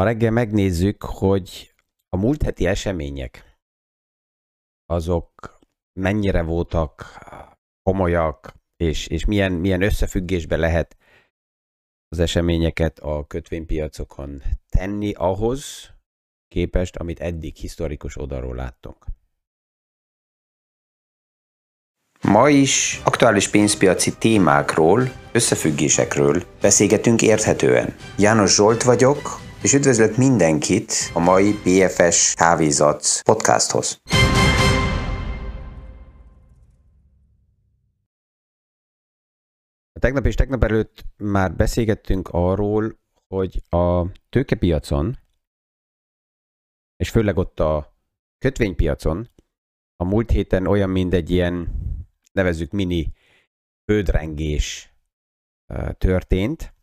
Ma reggel megnézzük, hogy a múlt heti események azok mennyire voltak komolyak, és, és milyen, milyen összefüggésbe lehet az eseményeket a kötvénypiacokon tenni ahhoz képest, amit eddig historikus oldalról láttunk. Ma is aktuális pénzpiaci témákról, összefüggésekről beszélgetünk érthetően. János Zsolt vagyok, és üdvözlök mindenkit a mai BFS Kávézat podcasthoz. Tegnap és tegnap előtt már beszélgettünk arról, hogy a tőkepiacon, és főleg ott a kötvénypiacon, a múlt héten olyan, mint egy ilyen, nevezzük mini földrengés történt,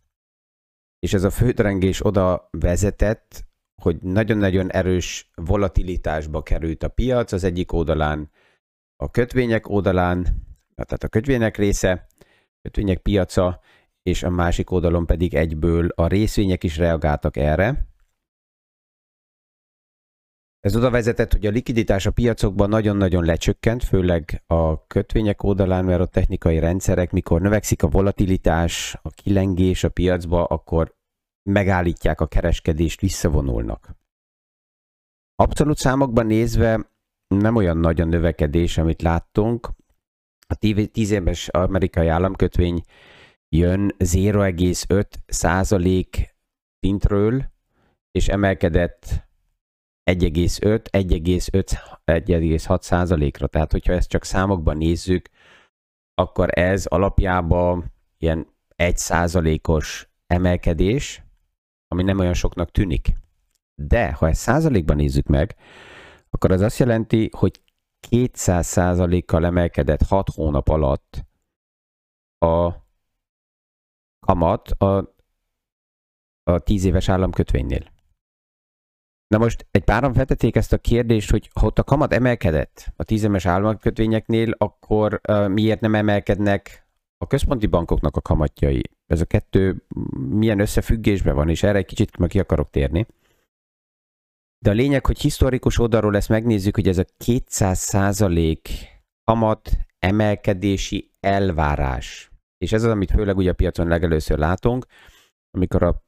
és ez a földrengés oda vezetett, hogy nagyon-nagyon erős volatilitásba került a piac, az egyik oldalán a kötvények oldalán, tehát a kötvények része, kötvények piaca, és a másik oldalon pedig egyből a részvények is reagáltak erre. Ez oda vezetett, hogy a likiditás a piacokban nagyon-nagyon lecsökkent, főleg a kötvények oldalán, mert a technikai rendszerek, mikor növekszik a volatilitás, a kilengés a piacba, akkor megállítják a kereskedést, visszavonulnak. Abszolút számokban nézve nem olyan nagy a növekedés, amit láttunk. A 10 éves amerikai államkötvény jön 0,5 százalék szintről, és emelkedett 1,5-1,6 százalékra. Tehát, hogyha ezt csak számokban nézzük, akkor ez alapjában ilyen 1 százalékos emelkedés, ami nem olyan soknak tűnik. De ha ezt százalékban nézzük meg, akkor az azt jelenti, hogy 200 százalékkal emelkedett 6 hónap alatt a kamat a, a 10 éves államkötvénynél. Na most egy páran feltették ezt a kérdést, hogy ha ott a kamat emelkedett a tízemes államkötvényeknél, akkor uh, miért nem emelkednek a központi bankoknak a kamatjai? Ez a kettő milyen összefüggésben van, és erre egy kicsit meg ki akarok térni. De a lényeg, hogy historikus oldalról ezt megnézzük, hogy ez a 200 százalék kamat emelkedési elvárás. És ez az, amit főleg ugye a piacon legelőször látunk, amikor a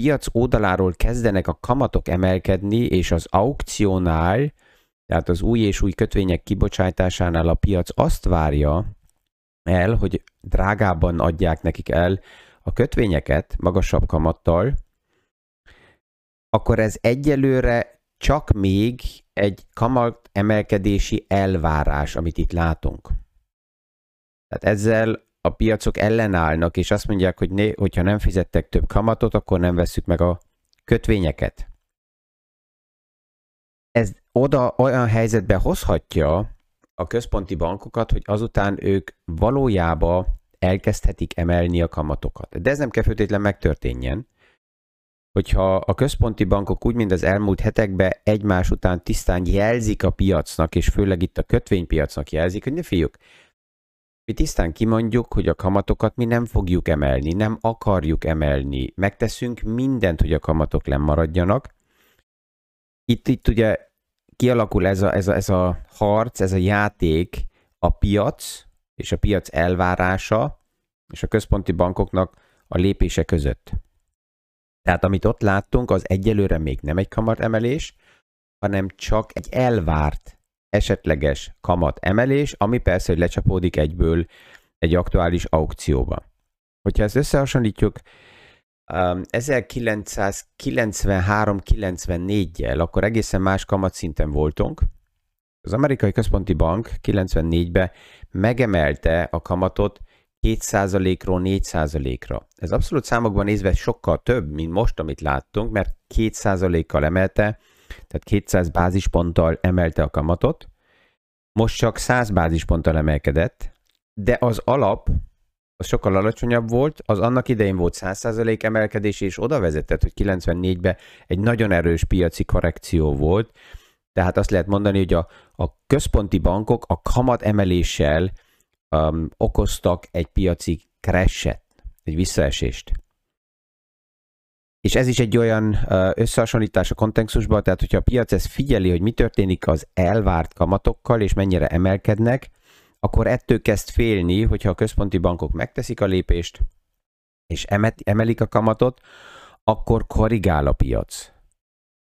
piac oldaláról kezdenek a kamatok emelkedni, és az aukciónál, tehát az új és új kötvények kibocsátásánál a piac azt várja el, hogy drágában adják nekik el a kötvényeket magasabb kamattal, akkor ez egyelőre csak még egy kamat emelkedési elvárás, amit itt látunk. Tehát ezzel a piacok ellenállnak, és azt mondják, hogy né, hogyha nem fizettek több kamatot, akkor nem vesszük meg a kötvényeket. Ez oda olyan helyzetbe hozhatja a központi bankokat, hogy azután ők valójában elkezdhetik emelni a kamatokat. De ez nem kell feltétlen megtörténjen. Hogyha a központi bankok úgy, mint az elmúlt hetekben egymás után tisztán jelzik a piacnak, és főleg itt a kötvénypiacnak jelzik, hogy ne fiúk, mi tisztán kimondjuk, hogy a kamatokat mi nem fogjuk emelni, nem akarjuk emelni. Megteszünk mindent, hogy a kamatok lemaradjanak. Itt, itt ugye kialakul ez a, ez, a, ez a harc, ez a játék a piac és a piac elvárása és a központi bankoknak a lépése között. Tehát amit ott láttunk, az egyelőre még nem egy kamatemelés, hanem csak egy elvárt esetleges kamat emelés, ami persze, hogy lecsapódik egyből egy aktuális aukcióba. Hogyha ezt összehasonlítjuk 1993-94-jel, um, akkor egészen más kamatszinten voltunk. Az amerikai központi bank 94-ben megemelte a kamatot 2%-ról 4%-ra. Ez abszolút számokban nézve sokkal több, mint most, amit láttunk, mert 2%-kal emelte, tehát 200 bázisponttal emelte a kamatot, most csak 100 bázisponttal emelkedett, de az alap az sokkal alacsonyabb volt, az annak idején volt 100% emelkedés, és oda vezetett, hogy 94-ben egy nagyon erős piaci korrekció volt, tehát azt lehet mondani, hogy a, a központi bankok a kamat emeléssel um, okoztak egy piaci crashet, egy visszaesést. És ez is egy olyan összehasonlítás a kontextusban, tehát hogyha a piac ezt figyeli, hogy mi történik az elvárt kamatokkal, és mennyire emelkednek, akkor ettől kezd félni, hogyha a központi bankok megteszik a lépést, és emelik a kamatot, akkor korrigál a piac.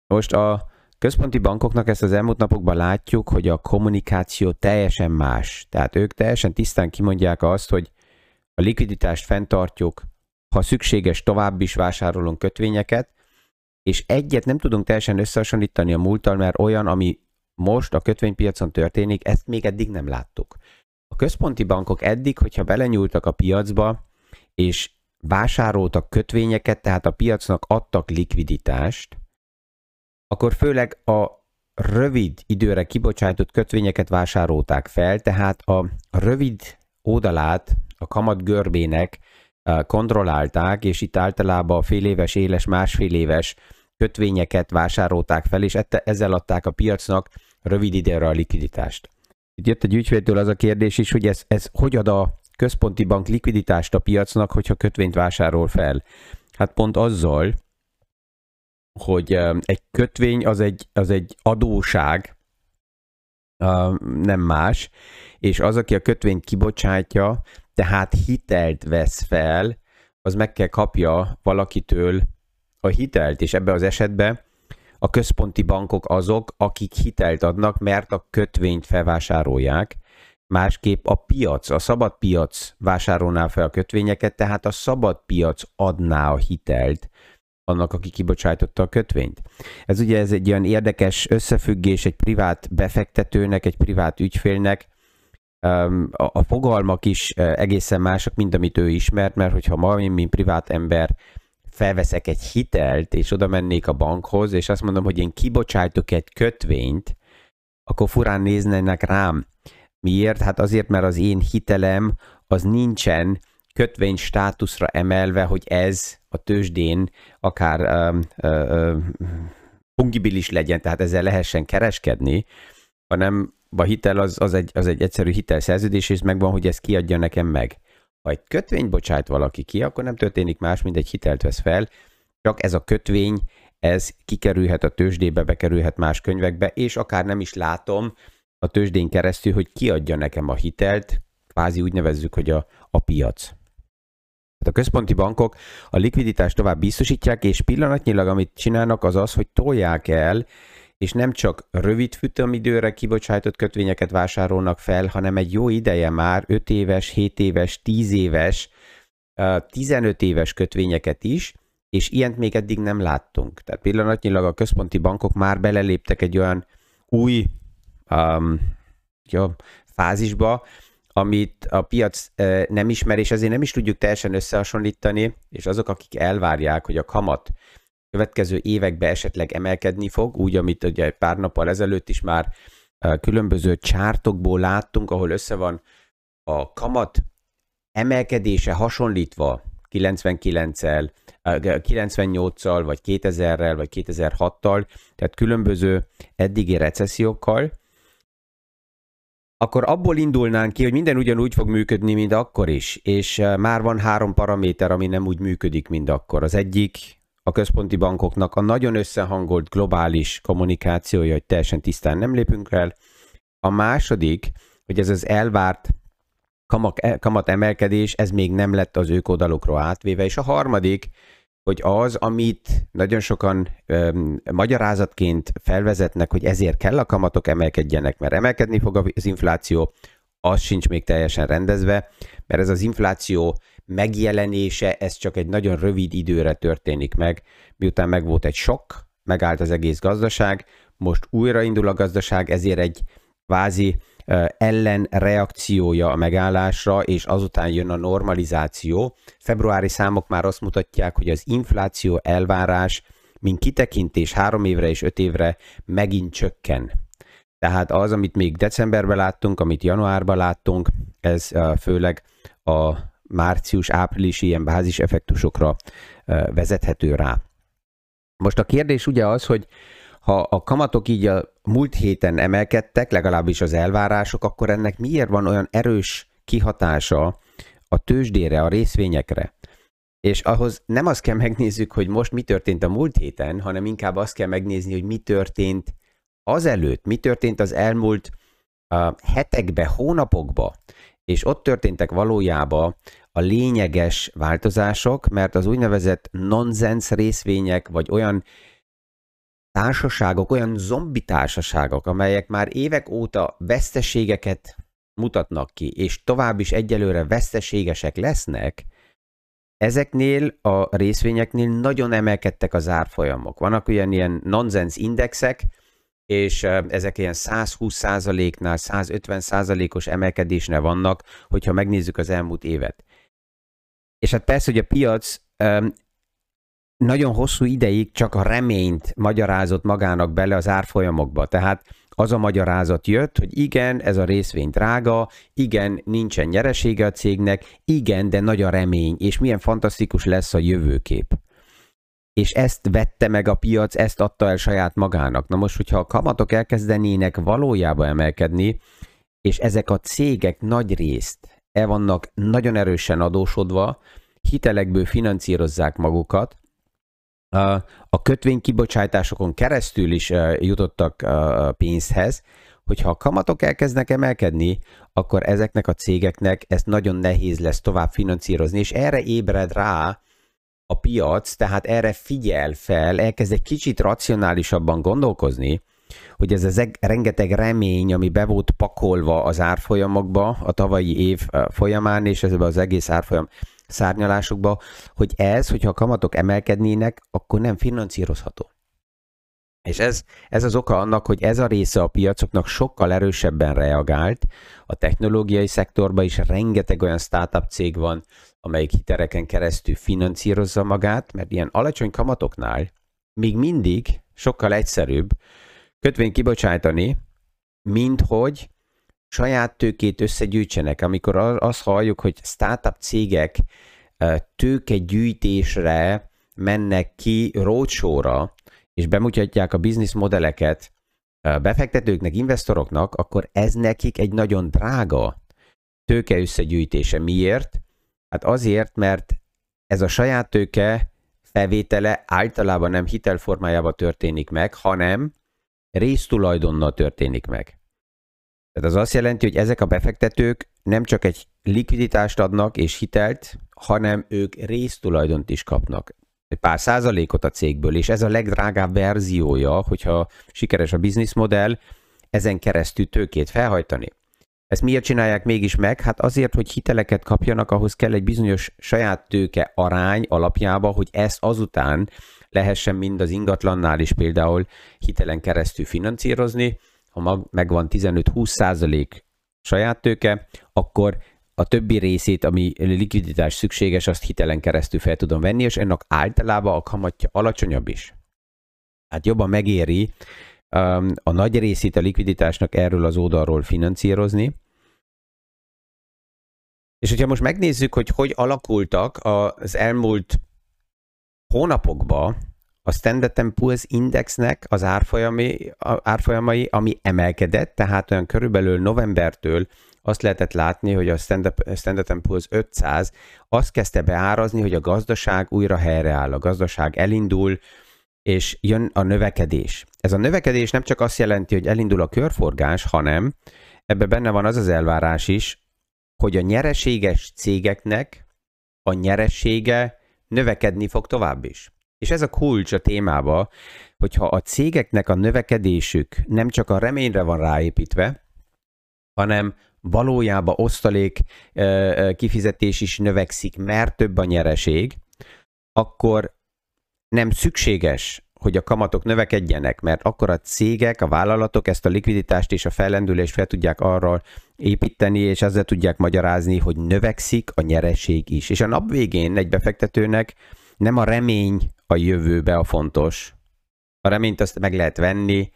Most a központi bankoknak ezt az elmúlt napokban látjuk, hogy a kommunikáció teljesen más. Tehát ők teljesen tisztán kimondják azt, hogy a likviditást fenntartjuk, ha szükséges, tovább is vásárolunk kötvényeket, és egyet nem tudunk teljesen összehasonlítani a múlttal, mert olyan, ami most a kötvénypiacon történik, ezt még eddig nem láttuk. A központi bankok eddig, hogyha belenyúltak a piacba, és vásároltak kötvényeket, tehát a piacnak adtak likviditást, akkor főleg a rövid időre kibocsátott kötvényeket vásárolták fel, tehát a rövid oldalát a kamat görbének kontrollálták, és itt általában a fél éves, éles, másfél éves kötvényeket vásárolták fel, és ezzel adták a piacnak rövid időre a likviditást. Itt jött egy ügyféltől az a kérdés is, hogy ez, ez hogy ad a központi bank likviditást a piacnak, hogyha kötvényt vásárol fel? Hát pont azzal, hogy egy kötvény az egy, az egy adóság, nem más, és az, aki a kötvényt kibocsátja, tehát hitelt vesz fel, az meg kell kapja valakitől a hitelt, és ebbe az esetben a központi bankok azok, akik hitelt adnak, mert a kötvényt felvásárolják, másképp a piac, a szabad piac vásárolná fel a kötvényeket, tehát a szabad piac adná a hitelt annak, aki kibocsájtotta a kötvényt. Ez ugye ez egy olyan érdekes összefüggés egy privát befektetőnek, egy privát ügyfélnek, a, fogalmak is egészen mások, mint amit ő ismert, mert hogyha ma én, mint privát ember felveszek egy hitelt, és oda mennék a bankhoz, és azt mondom, hogy én kibocsájtok egy kötvényt, akkor furán néznének rám. Miért? Hát azért, mert az én hitelem az nincsen kötvény státuszra emelve, hogy ez a tőzsdén akár um, fungibilis legyen, tehát ezzel lehessen kereskedni, hanem a hitel az, az, egy, az egy egyszerű hitelszerződés, és megvan, hogy ez kiadja nekem meg. Ha egy kötvény bocsát valaki ki, akkor nem történik más, mint egy hitelt vesz fel, csak ez a kötvény, ez kikerülhet a tőzsdébe, bekerülhet más könyvekbe, és akár nem is látom a tőzsdén keresztül, hogy kiadja nekem a hitelt, kvázi úgy nevezzük, hogy a, a piac. Tehát a központi bankok a likviditást tovább biztosítják, és pillanatnyilag amit csinálnak az az, hogy tolják el és nem csak rövid futamidőre kibocsájtott kötvényeket vásárolnak fel, hanem egy jó ideje már 5 éves, 7 éves, 10 éves, 15 éves kötvényeket is, és ilyent még eddig nem láttunk. Tehát pillanatnyilag a központi bankok már beleléptek egy olyan új um, jó, fázisba, amit a piac nem ismer, és ezért nem is tudjuk teljesen összehasonlítani, és azok, akik elvárják, hogy a kamat következő években esetleg emelkedni fog, úgy, amit ugye pár nappal ezelőtt is már különböző csártokból láttunk, ahol össze van a kamat emelkedése hasonlítva 99-el, 98-al, vagy 2000-rel, vagy 2006-tal, tehát különböző eddigi recessziókkal, akkor abból indulnánk ki, hogy minden ugyanúgy fog működni, mint akkor is, és már van három paraméter, ami nem úgy működik, mint akkor. Az egyik a központi bankoknak a nagyon összehangolt globális kommunikációja, hogy teljesen tisztán nem lépünk el. A második, hogy ez az elvárt kamat emelkedés, ez még nem lett az ők oldalukról átvéve. És a harmadik, hogy az, amit nagyon sokan öm, magyarázatként felvezetnek, hogy ezért kell a kamatok emelkedjenek, mert emelkedni fog az infláció, az sincs még teljesen rendezve, mert ez az infláció megjelenése, ez csak egy nagyon rövid időre történik meg, miután meg volt egy sok, megállt az egész gazdaság, most újraindul a gazdaság, ezért egy kvázi ellenreakciója a megállásra, és azután jön a normalizáció. Februári számok már azt mutatják, hogy az infláció elvárás, mint kitekintés három évre és öt évre megint csökken. Tehát az, amit még decemberben láttunk, amit januárban láttunk, ez főleg a március-áprilisi ilyen báziseffektusokra vezethető rá. Most a kérdés ugye az, hogy ha a kamatok így a múlt héten emelkedtek, legalábbis az elvárások, akkor ennek miért van olyan erős kihatása a tőzsdére, a részvényekre? És ahhoz nem azt kell megnézzük, hogy most mi történt a múlt héten, hanem inkább azt kell megnézni, hogy mi történt azelőtt, mi történt az elmúlt uh, hetekbe, hónapokba, és ott történtek valójában a lényeges változások, mert az úgynevezett nonsens részvények, vagy olyan társaságok, olyan zombi társaságok, amelyek már évek óta veszteségeket mutatnak ki, és tovább is egyelőre veszteségesek lesznek, ezeknél a részvényeknél nagyon emelkedtek az árfolyamok. Vannak olyan ilyen nonsens indexek, és ezek ilyen 120%-nál, 150%-os emelkedésnél vannak, hogyha megnézzük az elmúlt évet. És hát persze, hogy a piac nagyon hosszú ideig csak a reményt magyarázott magának bele az árfolyamokba. Tehát az a magyarázat jött, hogy igen, ez a részvény drága, igen, nincsen nyeresége a cégnek, igen, de nagy a remény, és milyen fantasztikus lesz a jövőkép. És ezt vette meg a piac, ezt adta el saját magának. Na most, hogyha a kamatok elkezdenének valójában emelkedni, és ezek a cégek nagy részt el vannak nagyon erősen adósodva, hitelekből finanszírozzák magukat, a kötvénykibocsátásokon keresztül is jutottak pénzhez, hogyha a kamatok elkezdnek emelkedni, akkor ezeknek a cégeknek ezt nagyon nehéz lesz tovább finanszírozni, és erre ébred rá a piac, tehát erre figyel fel, elkezd egy kicsit racionálisabban gondolkozni, hogy ez az rengeteg remény, ami be volt pakolva az árfolyamokba a tavalyi év folyamán, és ez az egész árfolyam szárnyalásokba, hogy ez, hogyha a kamatok emelkednének, akkor nem finanszírozható. És ez, ez az oka annak, hogy ez a része a piacoknak sokkal erősebben reagált. A technológiai szektorban is rengeteg olyan startup cég van, amelyik hitereken keresztül finanszírozza magát, mert ilyen alacsony kamatoknál még mindig sokkal egyszerűbb kötvényt kibocsátani, mint hogy saját tőkét összegyűjtsenek. Amikor azt halljuk, hogy startup cégek tőkegyűjtésre mennek ki roadshow-ra, és bemutatják a business modelleket befektetőknek, investoroknak, akkor ez nekik egy nagyon drága tőke összegyűjtése. Miért? Hát azért, mert ez a saját tőke felvétele általában nem hitelformájában történik meg, hanem résztulajdonnal történik meg. Tehát az azt jelenti, hogy ezek a befektetők nem csak egy likviditást adnak és hitelt, hanem ők résztulajdont is kapnak. Egy pár százalékot a cégből, és ez a legdrágább verziója, hogyha sikeres a bizniszmodell, ezen keresztül tőkét felhajtani. Ezt miért csinálják mégis meg? Hát azért, hogy hiteleket kapjanak, ahhoz kell egy bizonyos saját tőke arány alapjába, hogy ezt azután lehessen mind az ingatlannál is például hitelen keresztül finanszírozni, ha megvan 15-20 százalék saját tőke, akkor a többi részét, ami likviditás szükséges, azt hitelen keresztül fel tudom venni, és ennek általában a kamatja alacsonyabb is. Hát jobban megéri um, a nagy részét a likviditásnak erről az oldalról finanszírozni. És hogyha most megnézzük, hogy hogy alakultak az elmúlt hónapokban a Standard Poor's Indexnek az árfolyamai, árfolyamai, ami emelkedett, tehát olyan körülbelül novembertől azt lehetett látni, hogy a Standard, Poor's 500 azt kezdte beárazni, hogy a gazdaság újra helyreáll, a gazdaság elindul, és jön a növekedés. Ez a növekedés nem csak azt jelenti, hogy elindul a körforgás, hanem ebbe benne van az az elvárás is, hogy a nyereséges cégeknek a nyeressége növekedni fog tovább is. És ez a kulcs a témába, hogyha a cégeknek a növekedésük nem csak a reményre van ráépítve, hanem valójában osztalék kifizetés is növekszik, mert több a nyereség, akkor nem szükséges, hogy a kamatok növekedjenek, mert akkor a cégek, a vállalatok ezt a likviditást és a fellendülést fel tudják arra építeni, és ezzel tudják magyarázni, hogy növekszik a nyereség is. És a nap végén egy befektetőnek nem a remény a jövőbe a fontos. A reményt azt meg lehet venni,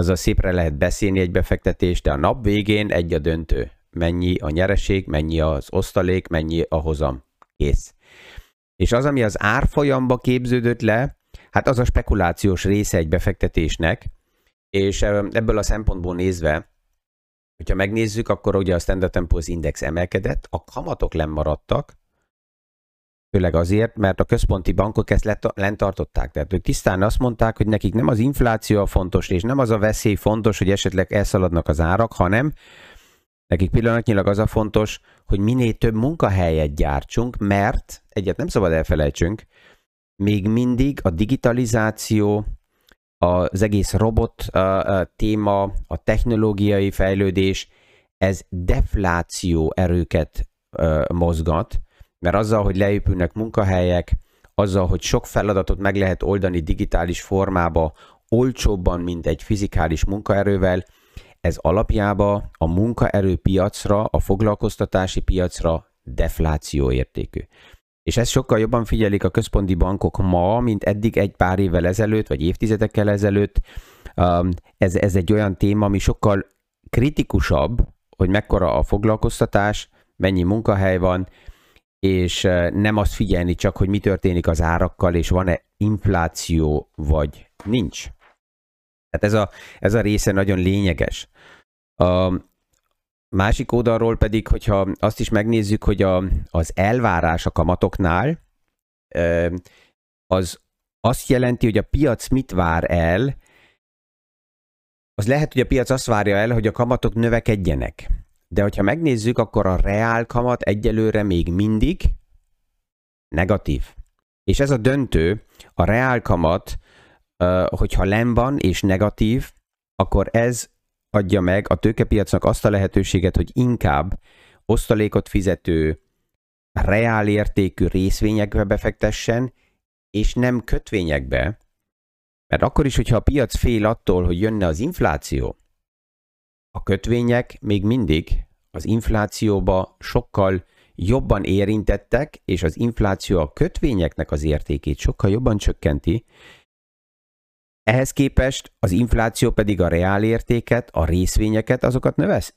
azzal szépre lehet beszélni egy befektetést, de a nap végén egy a döntő. Mennyi a nyereség, mennyi az osztalék, mennyi a hozam. Kész. És az, ami az árfolyamba képződött le, hát az a spekulációs része egy befektetésnek, és ebből a szempontból nézve, hogyha megnézzük, akkor ugye a Standard Poor's Index emelkedett, a kamatok lemaradtak, Főleg azért, mert a központi bankok ezt lent tartották. Tehát ők tisztán azt mondták, hogy nekik nem az infláció a fontos, és nem az a veszély fontos, hogy esetleg elszaladnak az árak, hanem nekik pillanatnyilag az a fontos, hogy minél több munkahelyet gyártsunk, mert egyet nem szabad elfelejtsünk, még mindig a digitalizáció, az egész robot téma, a technológiai fejlődés, ez defláció erőket mozgat, mert azzal, hogy leépülnek munkahelyek, azzal, hogy sok feladatot meg lehet oldani digitális formába, olcsóbban, mint egy fizikális munkaerővel, ez alapjába a munkaerőpiacra, a foglalkoztatási piacra defláció értékű. És ezt sokkal jobban figyelik a központi bankok ma, mint eddig egy pár évvel ezelőtt, vagy évtizedekkel ezelőtt. Ez, ez egy olyan téma, ami sokkal kritikusabb, hogy mekkora a foglalkoztatás, mennyi munkahely van, és nem azt figyelni csak, hogy mi történik az árakkal, és van-e infláció, vagy nincs. Tehát ez a, ez a része nagyon lényeges. A másik oldalról pedig, hogyha azt is megnézzük, hogy a, az elvárás a kamatoknál, az azt jelenti, hogy a piac mit vár el, az lehet, hogy a piac azt várja el, hogy a kamatok növekedjenek. De hogyha megnézzük, akkor a reál kamat egyelőre még mindig negatív. És ez a döntő, a reál kamat, hogyha len van és negatív, akkor ez adja meg a tőkepiacnak azt a lehetőséget, hogy inkább osztalékot fizető, reál értékű részvényekbe befektessen, és nem kötvényekbe, mert akkor is, hogyha a piac fél attól, hogy jönne az infláció, a kötvények még mindig az inflációba sokkal jobban érintettek, és az infláció a kötvényeknek az értékét sokkal jobban csökkenti, ehhez képest az infláció pedig a reál értéket, a részvényeket, azokat növesz,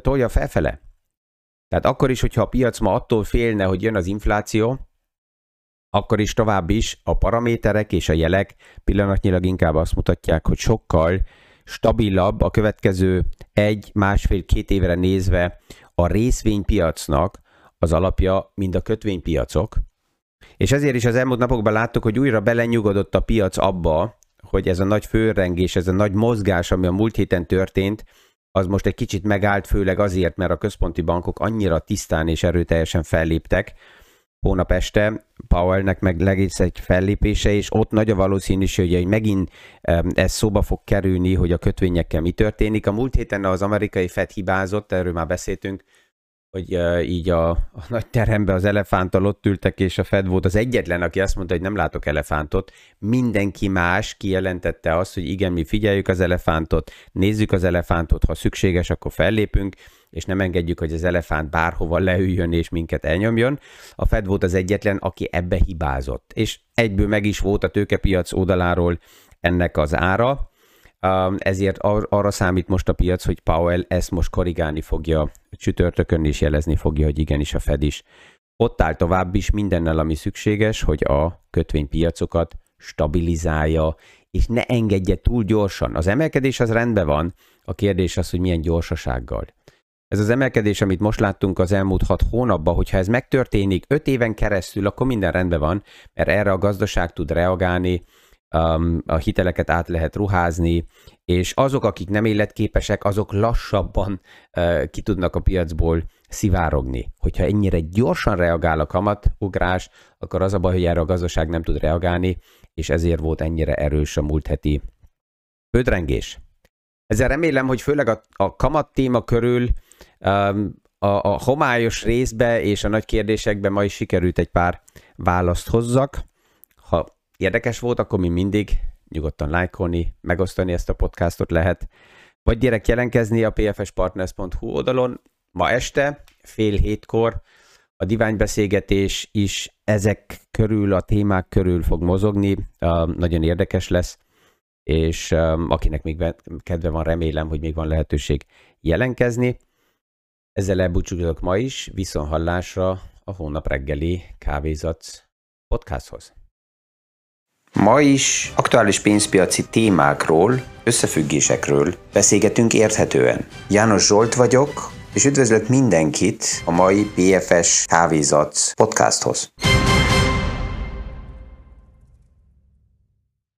tolja felfele. Tehát akkor is, hogyha a piac ma attól félne, hogy jön az infláció, akkor is tovább is a paraméterek és a jelek pillanatnyilag inkább azt mutatják, hogy sokkal stabilabb a következő egy, másfél, két évre nézve a részvénypiacnak az alapja, mint a kötvénypiacok. És ezért is az elmúlt napokban láttuk, hogy újra belenyugodott a piac abba, hogy ez a nagy főrengés, ez a nagy mozgás, ami a múlt héten történt, az most egy kicsit megállt, főleg azért, mert a központi bankok annyira tisztán és erőteljesen felléptek, hónap este Powellnek meg legész egy fellépése, és ott nagy a valószínűség, hogy megint ez szóba fog kerülni, hogy a kötvényekkel mi történik. A múlt héten az amerikai Fed hibázott, erről már beszéltünk, hogy így a, a nagy teremben az elefánttal ott ültek, és a Fed volt az egyetlen, aki azt mondta, hogy nem látok elefántot. Mindenki más kijelentette azt, hogy igen, mi figyeljük az elefántot, nézzük az elefántot, ha szükséges, akkor fellépünk, és nem engedjük, hogy az elefánt bárhova leüljön és minket elnyomjon. A Fed volt az egyetlen, aki ebbe hibázott. És egyből meg is volt a tőkepiac oldaláról ennek az ára, ezért ar- arra számít most a piac, hogy Powell ezt most korrigálni fogja, csütörtökön is jelezni fogja, hogy igenis a Fed is. Ott áll tovább is mindennel, ami szükséges, hogy a kötvénypiacokat stabilizálja, és ne engedje túl gyorsan. Az emelkedés az rendben van, a kérdés az, hogy milyen gyorsasággal. Ez az emelkedés, amit most láttunk az elmúlt hat hónapban, hogyha ez megtörténik öt éven keresztül, akkor minden rendben van, mert erre a gazdaság tud reagálni, a hiteleket át lehet ruházni, és azok, akik nem életképesek, azok lassabban uh, ki tudnak a piacból szivárogni. Hogyha ennyire gyorsan reagál a kamatugrás, akkor az a baj, hogy erre a gazdaság nem tud reagálni, és ezért volt ennyire erős a múlt heti földrengés. Ezzel remélem, hogy főleg a, a kamat téma körül um, a, a homályos részbe és a nagy kérdésekbe ma is sikerült egy pár választ hozzak. Ha érdekes volt, akkor mi mindig nyugodtan lájkolni, megosztani ezt a podcastot lehet, vagy gyerek jelentkezni a pfspartners.hu oldalon. Ma este, fél hétkor a diványbeszélgetés is ezek körül, a témák körül fog mozogni, nagyon érdekes lesz, és um, akinek még kedve van, remélem, hogy még van lehetőség jelentkezni. Ezzel elbúcsúzok ma is, viszonhallásra a hónap reggeli kávézat podcasthoz. Ma is aktuális pénzpiaci témákról, összefüggésekről beszélgetünk érthetően. János Zsolt vagyok, és üdvözlök mindenkit a mai PFS Kávézat podcasthoz.